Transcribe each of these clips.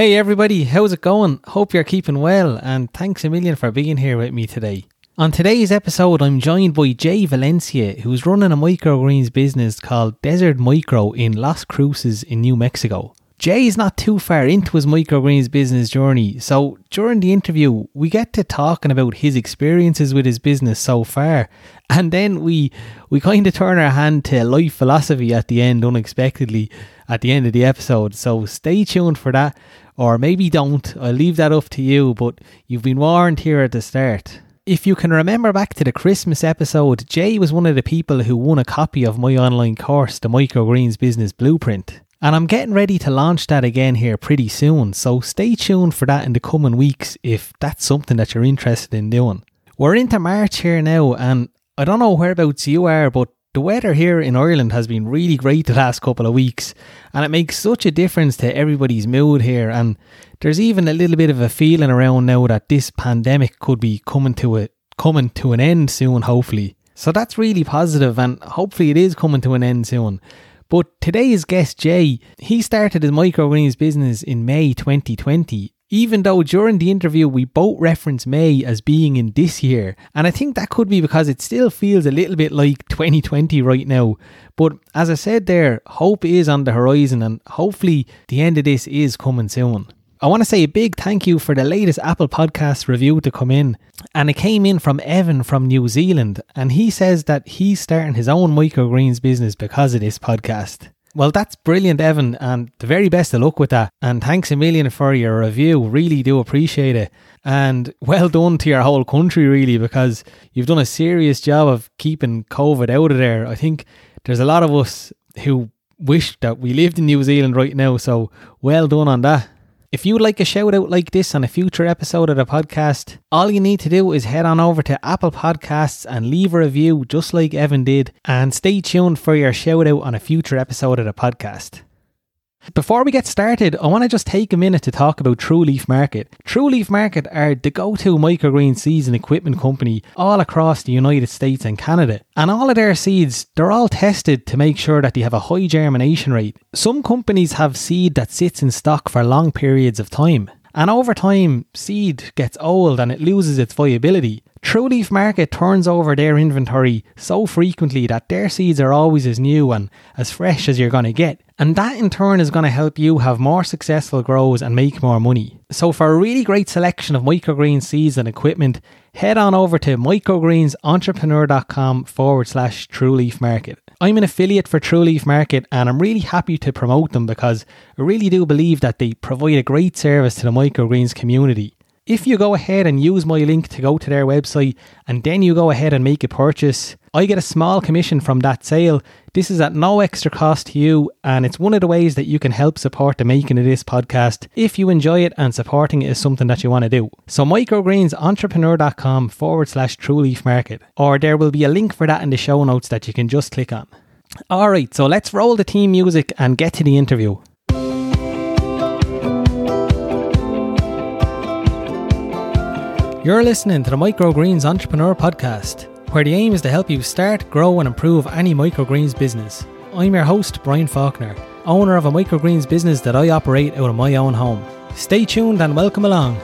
Hey everybody, how's it going? Hope you're keeping well and thanks a million for being here with me today. On today's episode, I'm joined by Jay Valencia, who's running a microgreens business called Desert Micro in Las Cruces in New Mexico. Jay is not too far into his microgreens business journey, so during the interview, we get to talking about his experiences with his business so far, and then we we kind of turn our hand to life philosophy at the end unexpectedly at the end of the episode. So stay tuned for that, or maybe don't. I'll leave that up to you, but you've been warned here at the start. If you can remember back to the Christmas episode, Jay was one of the people who won a copy of my online course, The Microgreens Business Blueprint. And I'm getting ready to launch that again here pretty soon, so stay tuned for that in the coming weeks if that's something that you're interested in doing. We're into March here now, and I don't know whereabouts you are, but the weather here in Ireland has been really great the last couple of weeks, and it makes such a difference to everybody's mood here. And there's even a little bit of a feeling around now that this pandemic could be coming to a coming to an end soon, hopefully. So that's really positive, and hopefully it is coming to an end soon. But today's guest, Jay, he started his microgreens business in May 2020. Even though during the interview we both reference May as being in this year, and I think that could be because it still feels a little bit like 2020 right now. But as I said there, hope is on the horizon, and hopefully the end of this is coming soon. I want to say a big thank you for the latest Apple Podcast review to come in. And it came in from Evan from New Zealand. And he says that he's starting his own microgreens business because of this podcast. Well, that's brilliant, Evan, and the very best of luck with that. And thanks a million for your review. Really do appreciate it. And well done to your whole country, really, because you've done a serious job of keeping COVID out of there. I think there's a lot of us who wish that we lived in New Zealand right now. So well done on that. If you'd like a shout out like this on a future episode of the podcast, all you need to do is head on over to Apple Podcasts and leave a review just like Evan did, and stay tuned for your shout out on a future episode of the podcast. Before we get started, I want to just take a minute to talk about True Leaf Market. True Leaf Market are the go to microgreen seeds and equipment company all across the United States and Canada. And all of their seeds, they're all tested to make sure that they have a high germination rate. Some companies have seed that sits in stock for long periods of time. And over time, seed gets old and it loses its viability. True Leaf Market turns over their inventory so frequently that their seeds are always as new and as fresh as you're going to get. And that in turn is going to help you have more successful grows and make more money. So for a really great selection of microgreen seeds and equipment, head on over to microgreensentrepreneur.com forward slash True Leaf Market. I'm an affiliate for True Leaf Market and I'm really happy to promote them because I really do believe that they provide a great service to the microgreens community. If you go ahead and use my link to go to their website and then you go ahead and make a purchase, I get a small commission from that sale. This is at no extra cost to you, and it's one of the ways that you can help support the making of this podcast if you enjoy it and supporting it is something that you want to do. So, microgreensentrepreneur.com forward slash True Leaf Market, or there will be a link for that in the show notes that you can just click on. Alright, so let's roll the team music and get to the interview. You're listening to the Microgreens Entrepreneur Podcast, where the aim is to help you start, grow, and improve any microgreens business. I'm your host, Brian Faulkner, owner of a microgreens business that I operate out of my own home. Stay tuned and welcome along.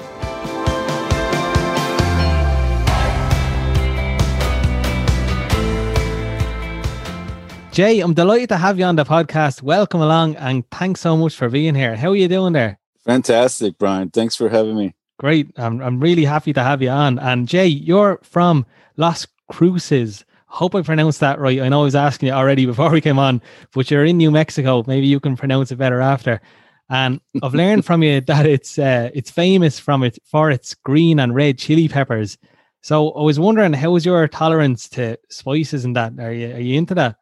Jay, I'm delighted to have you on the podcast. Welcome along and thanks so much for being here. How are you doing there? Fantastic, Brian. Thanks for having me. Great. I'm, I'm really happy to have you on. And Jay, you're from Las Cruces. Hope I pronounced that right. I know I was asking you already before we came on, but you're in New Mexico. Maybe you can pronounce it better after. And I've learned from you that it's uh, it's famous from it for its green and red chili peppers. So I was wondering, how is your tolerance to spices and that? Are you are you into that?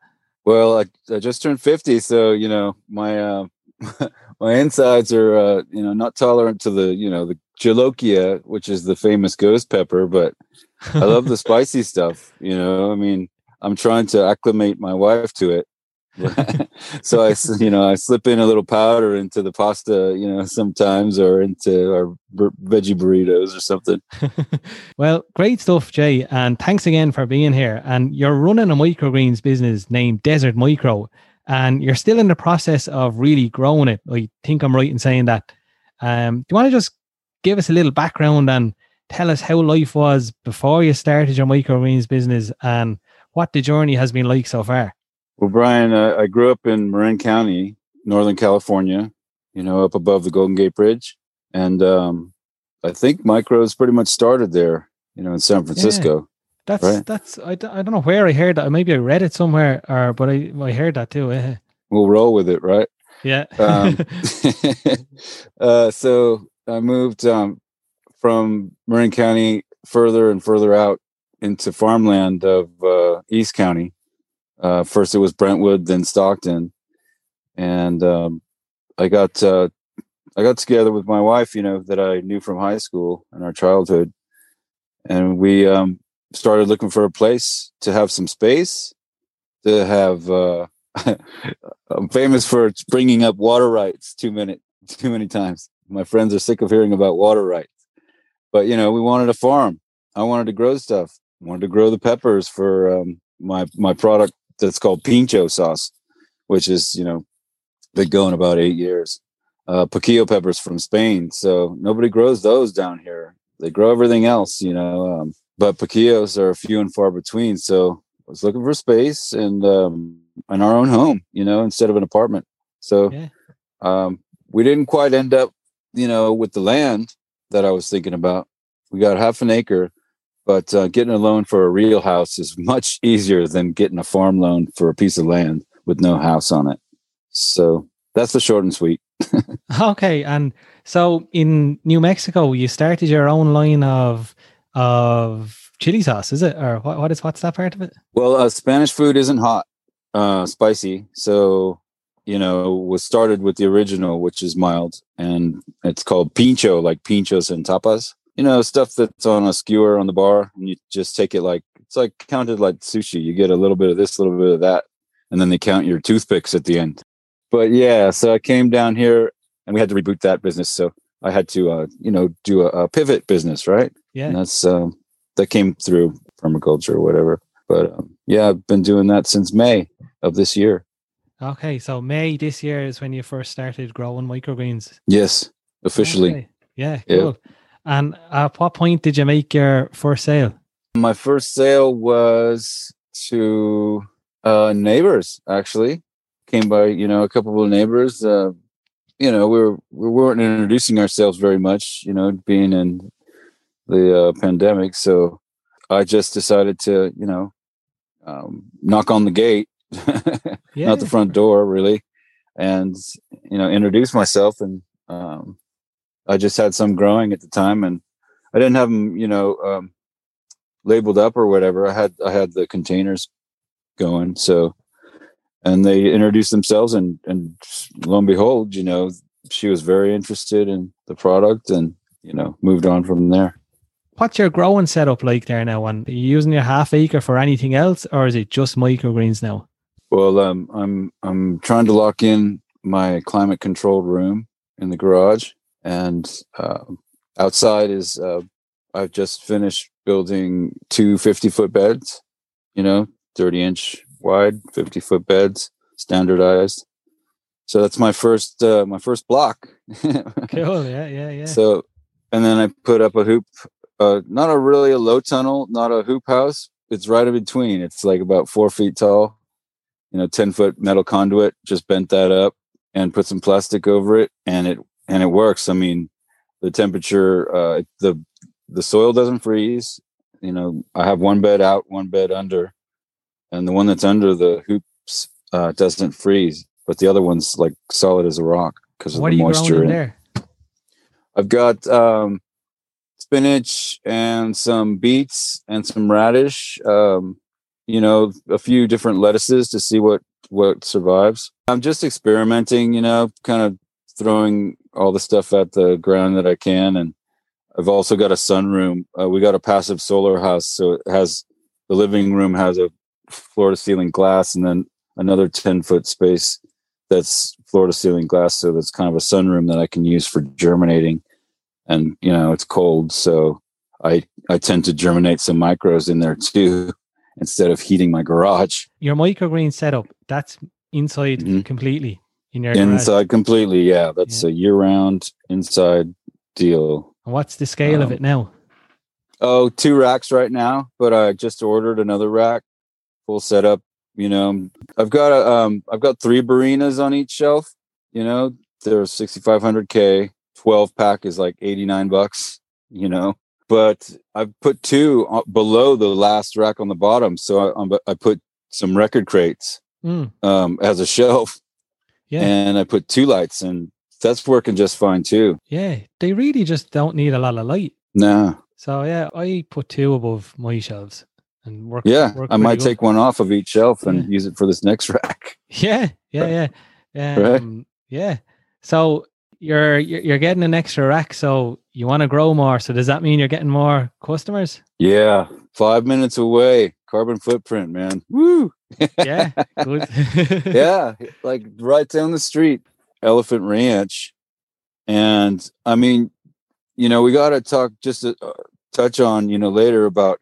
Well, I, I just turned 50, so you know, my uh my insides are uh, you know, not tolerant to the, you know, the jolokia, which is the famous ghost pepper, but I love the spicy stuff, you know. I mean, I'm trying to acclimate my wife to it. so I, you know, I slip in a little powder into the pasta, you know, sometimes, or into our veggie burritos or something. well, great stuff, Jay, and thanks again for being here. And you're running a microgreens business named Desert Micro, and you're still in the process of really growing it. I think I'm right in saying that. Um, do you want to just give us a little background and tell us how life was before you started your microgreens business and what the journey has been like so far? Well, Brian, uh, I grew up in Marin County, Northern California, you know, up above the Golden Gate Bridge. And um, I think micros pretty much started there, you know, in San Francisco. Yeah. That's right? that's I, I don't know where I heard that. Maybe I read it somewhere, or but I I heard that too. Eh? We'll roll with it, right? Yeah. um, uh, so I moved um, from Marin County further and further out into farmland of uh, East County. Uh, first, it was Brentwood, then Stockton, and um, I got uh, I got together with my wife, you know, that I knew from high school and our childhood, and we um, started looking for a place to have some space, to have. Uh, I'm famous for bringing up water rights too many too many times. My friends are sick of hearing about water rights, but you know, we wanted a farm. I wanted to grow stuff. I wanted to grow the peppers for um, my my product that's called pincho sauce, which is you know been going about eight years. Uh, piquillo peppers from Spain, so nobody grows those down here. They grow everything else, you know. Um, but piquillos are few and far between. So I was looking for space and um, in our own home, you know, instead of an apartment. So yeah. um, we didn't quite end up, you know, with the land that I was thinking about. We got half an acre, but uh, getting a loan for a real house is much easier than getting a farm loan for a piece of land with no house on it. So that's the short and sweet. okay, and so in New Mexico, you started your own line of of chili sauce, is it, or what? What is what's that part of it? Well, uh, Spanish food isn't hot, uh, spicy, so you know was started with the original, which is mild, and it's called pincho, like pinchos and tapas. You know, stuff that's on a skewer on the bar, and you just take it like it's like counted like sushi. You get a little bit of this, a little bit of that, and then they count your toothpicks at the end. But yeah, so I came down here, and we had to reboot that business. So I had to, uh, you know, do a, a pivot business, right? Yeah, and that's um, that came through permaculture or whatever. But um, yeah, I've been doing that since May of this year. Okay, so May this year is when you first started growing microgreens. Yes, officially. Okay. Yeah, cool. Yeah. And at what point did you make your first sale? My first sale was to uh, neighbors. Actually, came by you know a couple of neighbors. Uh, you know, we were we weren't introducing ourselves very much. You know, being in the uh, pandemic, so I just decided to you know um, knock on the gate, yeah. not the front door, really, and you know introduce myself. And um, I just had some growing at the time, and I didn't have them, you know, um, labeled up or whatever. I had I had the containers going, so and they introduced themselves, and and lo and behold, you know, she was very interested in the product, and you know, moved on from there what's your growing setup like there now? And are you using your half acre for anything else, or is it just microgreens now? Well, um, I'm I'm trying to lock in my climate controlled room in the garage, and uh, outside is uh, I've just finished building two 50 foot beds. You know, 30 inch wide, 50 foot beds, standardized. So that's my first uh, my first block. cool. Yeah, yeah, yeah. So and then I put up a hoop uh, not a really a low tunnel, not a hoop house. It's right in between. It's like about four feet tall, you know, 10 foot metal conduit, just bent that up and put some plastic over it and it, and it works. I mean, the temperature, uh, the, the soil doesn't freeze. You know, I have one bed out, one bed under, and the one that's under the hoops, uh, doesn't freeze, but the other one's like solid as a rock because of what the moisture in there. I've got, um, spinach and some beets and some radish. Um, you know, a few different lettuces to see what what survives. I'm just experimenting. You know, kind of throwing all the stuff at the ground that I can, and I've also got a sunroom. Uh, we got a passive solar house, so it has the living room has a floor to ceiling glass, and then another ten foot space that's floor to ceiling glass. So that's kind of a sunroom that I can use for germinating and you know it's cold so i i tend to germinate some micros in there too instead of heating my garage your microgreen setup that's inside mm-hmm. completely in your garage. inside completely. Yeah, that's a year-round inside deal. And what's the scale of Um, it now? Oh, two racks right now, but I just ordered another rack, full setup. You know, I've got a, um, I've got three Barrinas on each shelf. You know, they're 6,500 k. Twelve pack is like 89 bucks. You know, but I've put two below the last rack on the bottom, so I, um, I put some record crates Mm, um, as a shelf, yeah, and I put two lights, and that's working just fine too. yeah. They really just don't need a lot of light. Nah, So yeah, I put two above my shelves and work. yeah, work I might good. take one off of each shelf and Yeah. use it for this next rack. Yeah, yeah, yeah, Right. um, yeah. So you're you're you're getting an extra rack, so you want to grow more. So does that mean you're getting more customers? Yeah, five minutes away. Carbon footprint, man. Woo! Yeah, good. yeah, like right down the street, Elephant Ranch. And I mean, you know, we got to talk just to uh, touch on, you know, later about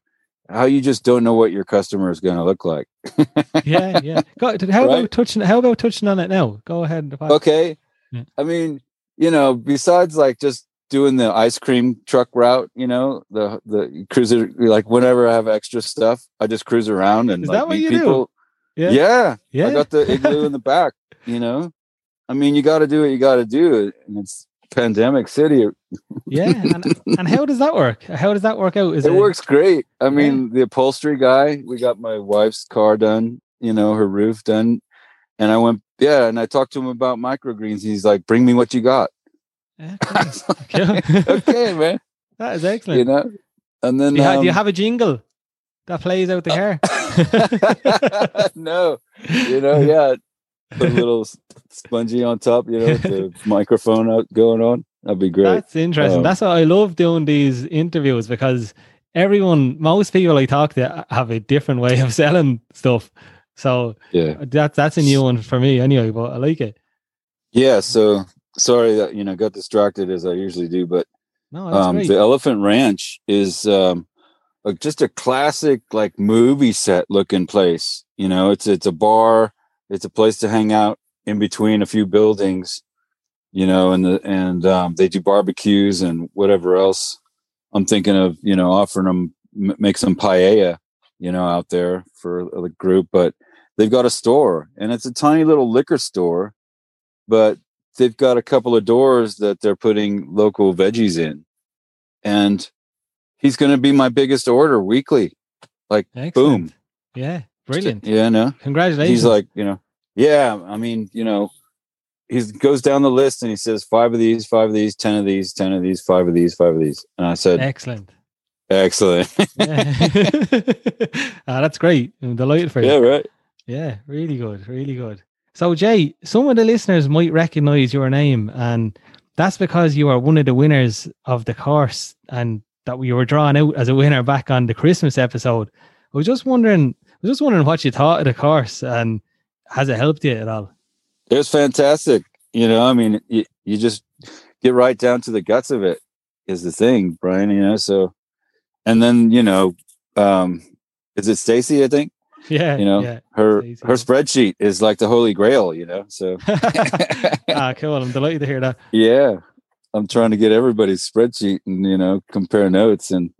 how you just don't know what your customer is going to look like. yeah, yeah. Go, how Right? about touching? How about touching on it now? Go ahead. Okay. Yeah. I mean, you know, besides like just doing the ice cream truck route, you know, the the cruiser like whenever I have extra stuff, I just cruise around and Is like that what meet you do? people. Yeah, yeah. yeah. I got the igloo in the back, you know. I mean, you got to do what you got to do, and it's pandemic city. yeah. And, and how does that work? How does that work out? Is it works great. I Yeah. mean, the upholstery guy, we got my wife's car done, you know, her roof done, and I went, yeah, and I talked to him about microgreens. He's like, "Bring me what you got." Excellent. okay, man. that is excellent. You know, and then do, you ha- do you um, have a jingle that plays out the hair? no, you know, yeah, put a little spongy on top, you know, with the microphone out going on. That'd be great. That's interesting. Um, That's what I love doing these interviews because everyone, most people I talk to have a different way of selling stuff. So yeah. that's that's a new one for me anyway, but I like it. Yeah, so sorry that you know got distracted as I usually do, but No, um, great. the Elephant Ranch is um, a, just a classic like movie set looking place. You know, it's it's a bar, it's a place to hang out in between a few buildings. You know, and the and um, they do barbecues and whatever else. I'm thinking of you know offering them make some paella, you know, out there for the group, but they've got a store and it's a tiny little liquor store but they've got a couple of doors that they're putting local veggies in. And he's going to be my biggest order weekly. Like, Excellent. boom. Yeah, brilliant. Yeah, no. Congratulations. He's like, you know, yeah, I mean, you know, he goes down the list and he says five of these, five of these, 10 of these, 10 of these, five of these, five of these. And I said, excellent. Excellent. Ah, that's great. I'm delighted for you. yeah, right. Yeah, really good, really good. So, Jay, some of the listeners might recognize your name, and that's because you are one of the winners of the course, and that you were drawn out as a winner back on the Christmas episode. I was just wondering, I was just wondering what you thought of the course, and has it helped you at all? It was fantastic. You know, I mean, you, you just get right down to the guts of it is the thing, Brian, you know, so, and then, you know, um, is it Stacy? I think Yeah, You know, yeah. her, Stacey, her spreadsheet is like the holy grail, you know? So ah, cool. I'm delighted to hear that. yeah, I'm trying to get everybody's spreadsheet and, you know, compare notes and,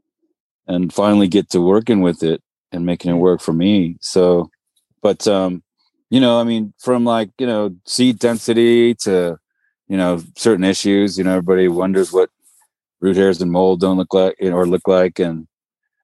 and finally get to working with it and making it work for me. So, but, um, you know, I mean, from like, you know, seed density to, you know, certain issues, you know, everybody wonders what root hairs and mold don't look like or look like and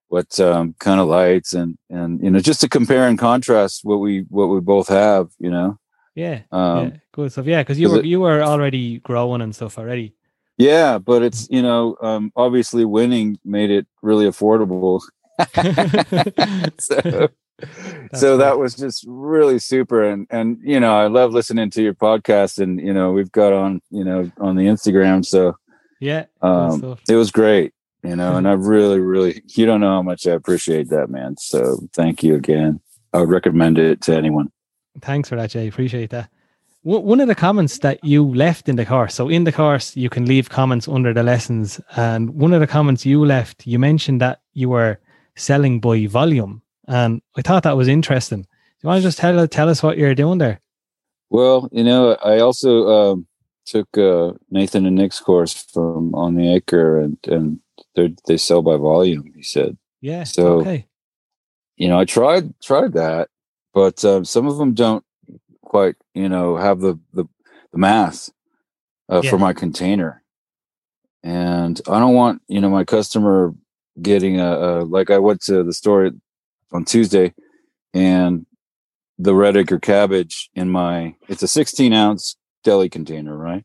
what um, kind of lights and, and, you know, just to compare and contrast what we, what we both have, you know? Yeah, Um, yeah, good stuff. Yeah, because you were it- you were already growing and stuff already. Yeah, but it's you know um, obviously winning made it really affordable. so so that was just really super, and and you know I love listening to your podcast, and you know we've got on you know on the Instagram, so yeah, um, it was great, you know, and I really really you don't know how much I appreciate that, man. So thank you again. I would recommend it to anyone. Thanks for that, Jay. Appreciate that. One one of the comments that you left in the course. So in the course, you can leave comments under the lessons, and one of the comments you left, you mentioned that you were selling by volume, and I thought that was interesting. Do you want to just tell tell us what you're doing there? Well, you know, I also um, took uh, Nathan and Nick's course from on the acre, and and they they sell by volume. He said, Yeah. So- okay. you know, I tried tried that, but um, some of them don't quite, you know, have the the, the mass uh, Yeah. for my container, and I don't want you know my customer getting a, a like I went to the store on Tuesday, and the red acre cabbage in my it's a 16 ounce deli container, right,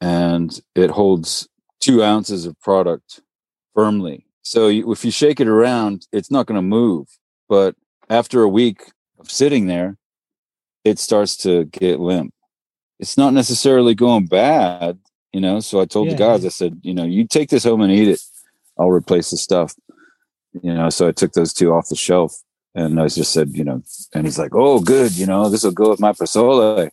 and it holds two ounces of product firmly. So you, if you shake it around, it's not going to move. But after a week of sitting there, it starts to get limp. It's not necessarily going bad, you know. So I told Yeah, the guys. I said, you know, you take this home and eat it. I'll replace the stuff, you know. So I took those two off the shelf, and I just said, you know, and he's like, oh, good, you know, this will go with my pozole,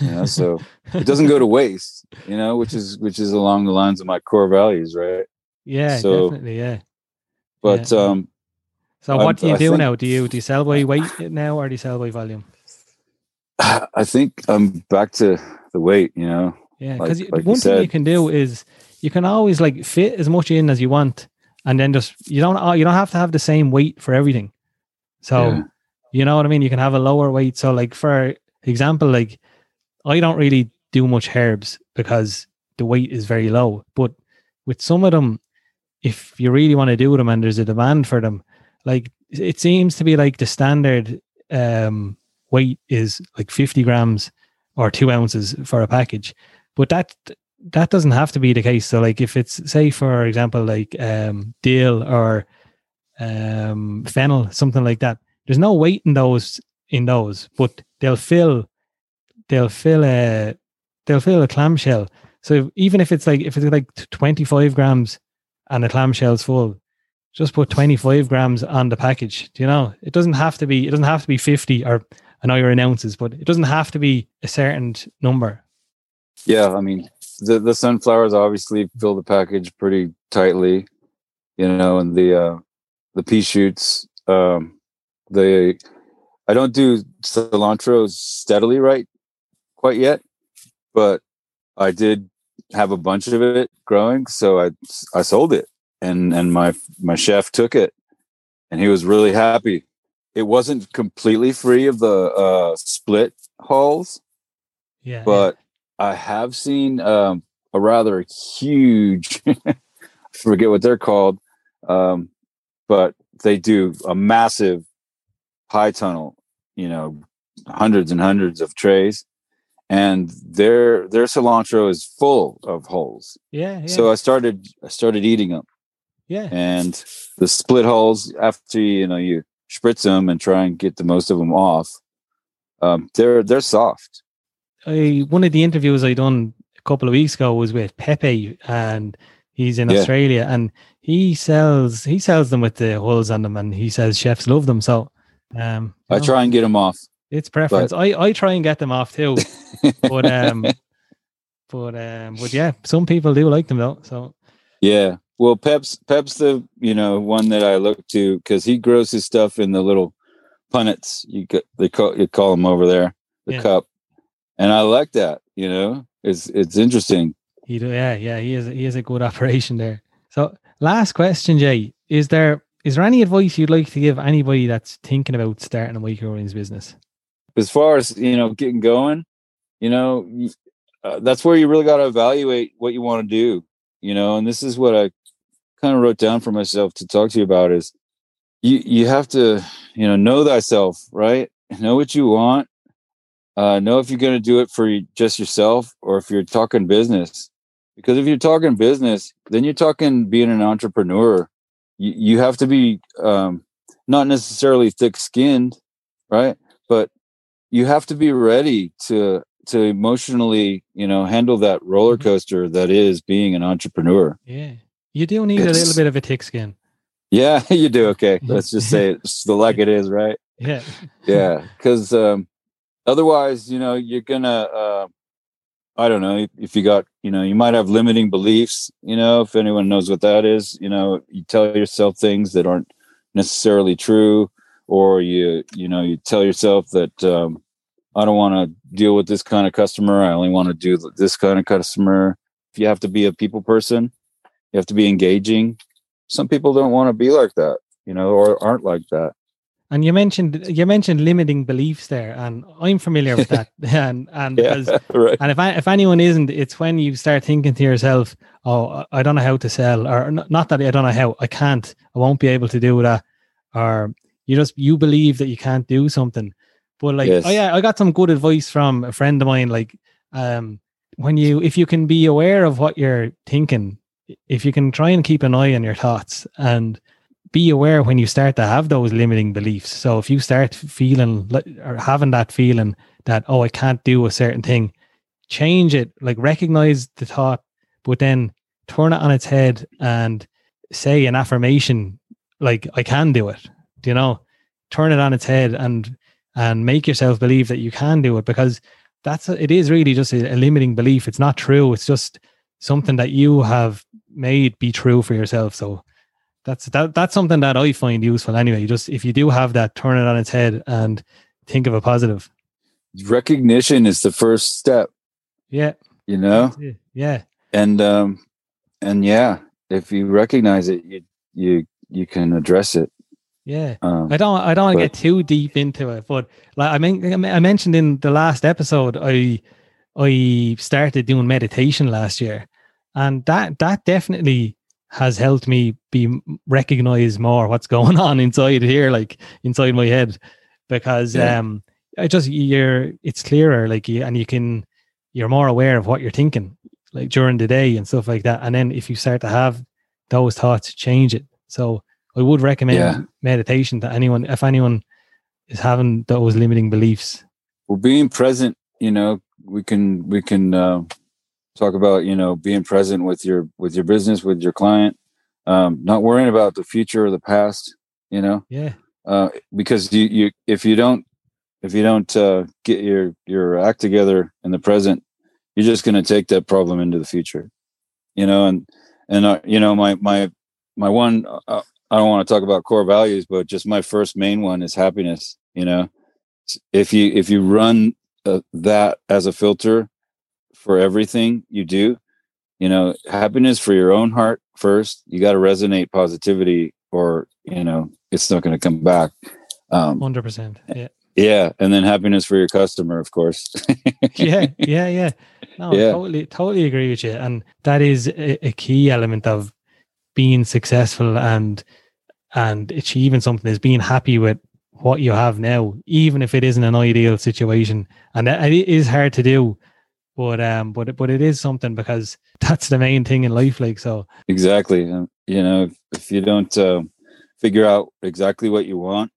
you know. So it doesn't go to waste, you know, which is which is along the lines of my core values, right? yeah, so- definitely. Yeah. But Yeah. um, So what do you I do think- now? Do you do you sell by weight now or do you sell by volume? I think I'm back to the weight, you know. Yeah, because like you one thing you can do is you can always like fit as much in as you want, and then just you don't you don't have to have the same weight for everything. So Yeah. you know what I mean. You can have a lower weight. So like for example, like I don't really do much herbs because the weight is very low. But with some of them, if you really want to do them and there's a demand for them, like it seems to be like the standard um weight is like 50 grams or two ounces for a package but that that doesn't have to be the case so like if it's say for example like um dill or um fennel something like that there's no weight in those in those but they'll fill they'll fill a they'll fill a clamshell. So even if it's like if it's like 25 grams and the clamshell's full just put 25 grams on the package do you know? It doesn't have to be it doesn't have to be 50 or I know you're in ounces, but it doesn't have to be a certain number. Yeah, I mean, the the sunflowers obviously fill the package pretty tightly, you know, and the uh the pea shoots, um the I don't do cilantro steadily right quite yet, but I did have a bunch of it growing, so I I sold it and and my my chef took it and he was really happy. It wasn't completely free of the uh split hulls, Yeah. but I have seen um, a rather huge, I forget what they're called, um, but they do a massive high tunnel, you know, hundreds and hundreds of trays, and their their cilantro is full of holes. yeah. Yeah. So I started I started eating them, yeah. and the split hulls after you know you spritz them and try and get the most of them off. Um, they're they're soft. I, one of the interviews I done a couple of weeks ago was with Pepe, and he's in Yeah. Australia, and he sells he sells them with the holes on them, and he says chefs love them. So, um, I know, try and get them off. It's preference. I I try and get them off too, but um, but um, but yeah, some people do like them though. So Yeah. Well, Pep's Pep's the you know one that I look to because he grows his stuff in the little punnets. You they call you call them over there the Yeah. cup, and I like that. You know, it's it's interesting. he do yeah yeah he is he is a good operation there. So last question, Jay, is there is there any advice you'd like to give anybody that's thinking about starting a microgreens business? As far as you know, getting going, you know, uh, that's where you really got to evaluate what you want to do. You know, and this is what I kind of wrote down for myself to talk to you about is you you have to you know know thyself right know what you want uh know if you're going to do it for just yourself or if you're talking business because if you're talking business then you're talking being an entrepreneur you, you have to be um not necessarily thick skinned right you have to be ready to to emotionally you know handle that roller Mhm. coaster that is being an entrepreneur Yeah, you do need a little bit of a thick skin. Yeah, you do. Okay. Let's just say it just the like it is, right? Yeah, Yeah. Because um, otherwise, you know, you're going to, uh, I don't know, if, if you got, you know, you might have limiting beliefs, you know, if anyone knows what that is, you know, you tell yourself things that aren't necessarily true, or you, you know, you tell yourself that, um, I don't want to deal with this kind of customer. I only want to do this kind of customer. If you have to be a people person, you have to be engaging. Some people don't want to be like that, you know, or aren't like that. And you mentioned you mentioned limiting beliefs there, and I'm familiar with that. and and Yeah, because right. and if I, if anyone isn't, it's when you start thinking to yourself, "Oh, I don't know how to sell," or not that I don't know how, I can't, I won't be able to do that, or you just you believe that you can't do something. But like, Yes. oh yeah, I got some good advice from a friend of mine. Like, um, when you if you can be aware of what you're thinking, if you can try and keep an eye on your thoughts and be aware when you start to have those limiting beliefs. So if you start feeling or having that feeling that oh I can't do a certain thing, change it. Like recognize the thought, but then turn it on its head and say an affirmation like I can do it. Do you know? Turn it on its head and and make yourself believe that you can do it because that's a, it is really just a, a limiting belief. It's not true. It's just something that you have made be true for yourself. So that's that that's something that I find useful anyway. Just if you do have that, turn it on its head and think of a positive. Recognition is the first step, Yeah. you know? Yeah. And um and yeah, if you recognize it, you you you can address it. Yeah. Um I don't I don't want to get too deep into it, but like I mean I mentioned in the last episode I I started doing meditation last year and that that definitely has helped me be recognize more what's going on inside here like inside my head because Yeah. um I just you're it's clearer like you and you can you're more aware of what you're thinking like during the day and stuff like that and then if you start to have those thoughts change it so I would recommend Yeah. meditation to anyone if anyone is having those limiting beliefs. well being present you know we can we can uh, talk about you know being present with your with your business with your client um not worrying about the future or the past you know Yeah, uh because you you if you don't if you don't uh get your your act together in the present you're just going to take that problem into the future you know and and uh, you know my my my one uh, i don't want to talk about core values but just my first main one is happiness you know if you if you run uh, that as a filter for everything you do you know happiness for your own heart first you got to resonate positivity or you know it's not going to come back um hundred percent. Yeah, yeah and then happiness for your customer of course yeah, yeah, yeah. No, Yeah. totally, totally agree with you. And that is a, a key element of being successful and and achieving something is being happy with what you have now, even if it isn't an ideal situation. And it is hard to do, but um, but but it is something because that's the main thing in life. Like so, exactly you know if, if you don't uh, figure out exactly what you want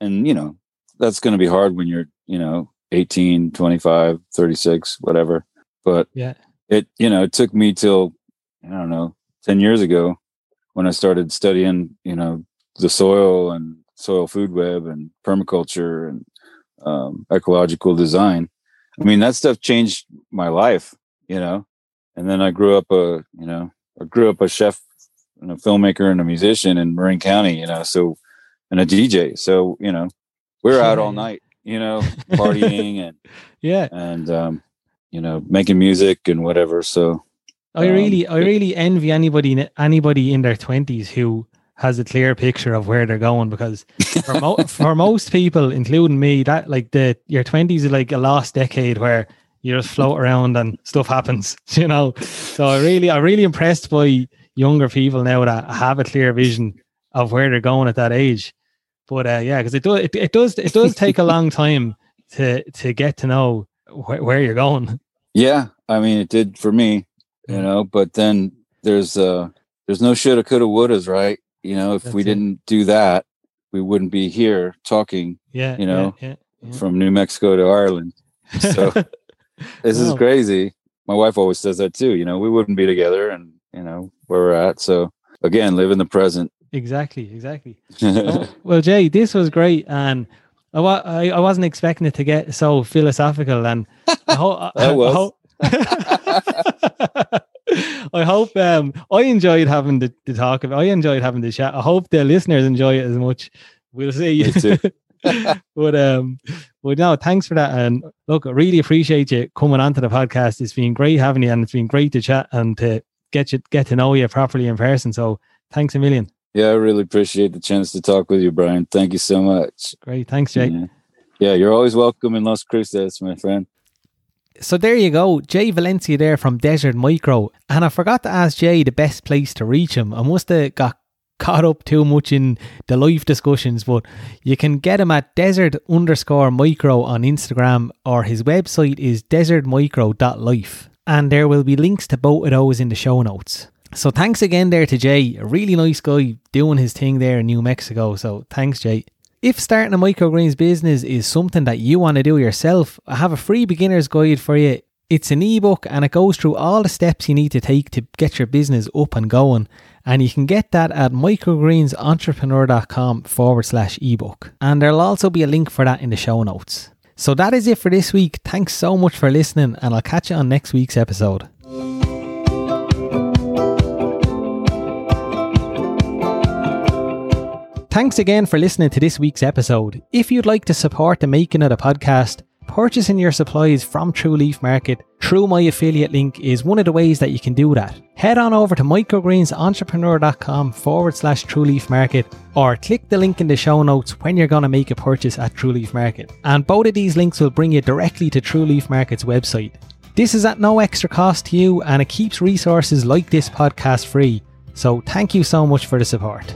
and you know that's going to be hard when you're you know 18 25 36 whatever but Yeah. it you know it took me till i don't know 10 years ago when i started studying you know the soil and soil food web and permaculture and um, ecological design. I mean that stuff changed my life you know? And then i grew up a you know i grew up a chef and a filmmaker and a musician in marin county you know so and a dj so you know we're out all night you know partying and yeah, and um, you know making music and whatever. So I Um, really, I really envy anybody, anybody in their twenties who has a clear picture of where they're going. Because for, mo- for most people, including me, that like the your twenties is like a lost decade where you just float around and stuff happens. You know, so I really, I'm really impressed by younger people now that have a clear vision of where they're going at that age. But uh, yeah, because it does, it, it does, it does take a long time to to get to know wh- where you're going. yeah, I mean it did for me, you know. But then there's uh there's no shoulda, coulda, wouldas, right? You know, if we it. didn't do that, we wouldn't be here talking Yeah, You know, yeah, yeah. from New Mexico to Ireland. So this is crazy. My wife always says that too. You know, we wouldn't be together, and you know where we're at. So again, live in the present. exactly, exactly. Oh, well, Jay, this was great, and I, I I wasn't expecting it to get so philosophical, and I, ho- I. I hope, I hope um, I enjoyed having the, the talk. Of, I enjoyed having the chat. I hope the listeners enjoy it as much. We'll see. But um, Well, no, thanks for that. And look, I really appreciate you coming onto the podcast. It's been great having you and it's been great to chat and to get you get to know you properly in person. So thanks a million. Yeah, I really appreciate the chance to talk with you, Brian. Thank you so much. Great. Thanks, Jay. Yeah, yeah you're always welcome in Las Cruces, my friend. So there you go, Jay Valencia there from Desert Micro. And I forgot to ask Jay the best place to reach him. I must have got caught up too much in the live discussions, but you can get him at desert underscore micro on Instagram or his website is desertmicro.life. And there will be links to both of those in the show notes. So thanks again there to Jay, a really nice guy doing his thing there in New Mexico. So thanks, Jay. If starting a microgreens business is something that you want to do yourself, I have a free beginner's guide for you. It's an ebook and it goes through all the steps you need to take to get your business up and going. And you can get that at microgreensentrepreneur.com forward slash ebook. And there'll also be a link for that in the show notes. So that is it for this week. Thanks so much for listening, and I'll catch you on next week's episode. Thanks again for listening to this week's episode. If you'd like to support the making of the podcast, purchasing your supplies from True Leaf Market through my affiliate link is one of the ways that you can do that. Head on over to microgreensentrepreneur.com forward slash True Leaf Market or click the link in the show notes when you're going to make a purchase at True Leaf Market. And both of these links will bring you directly to True Leaf Market's website. This is at no extra cost to you and it keeps resources like this podcast free. So thank you so much for the support.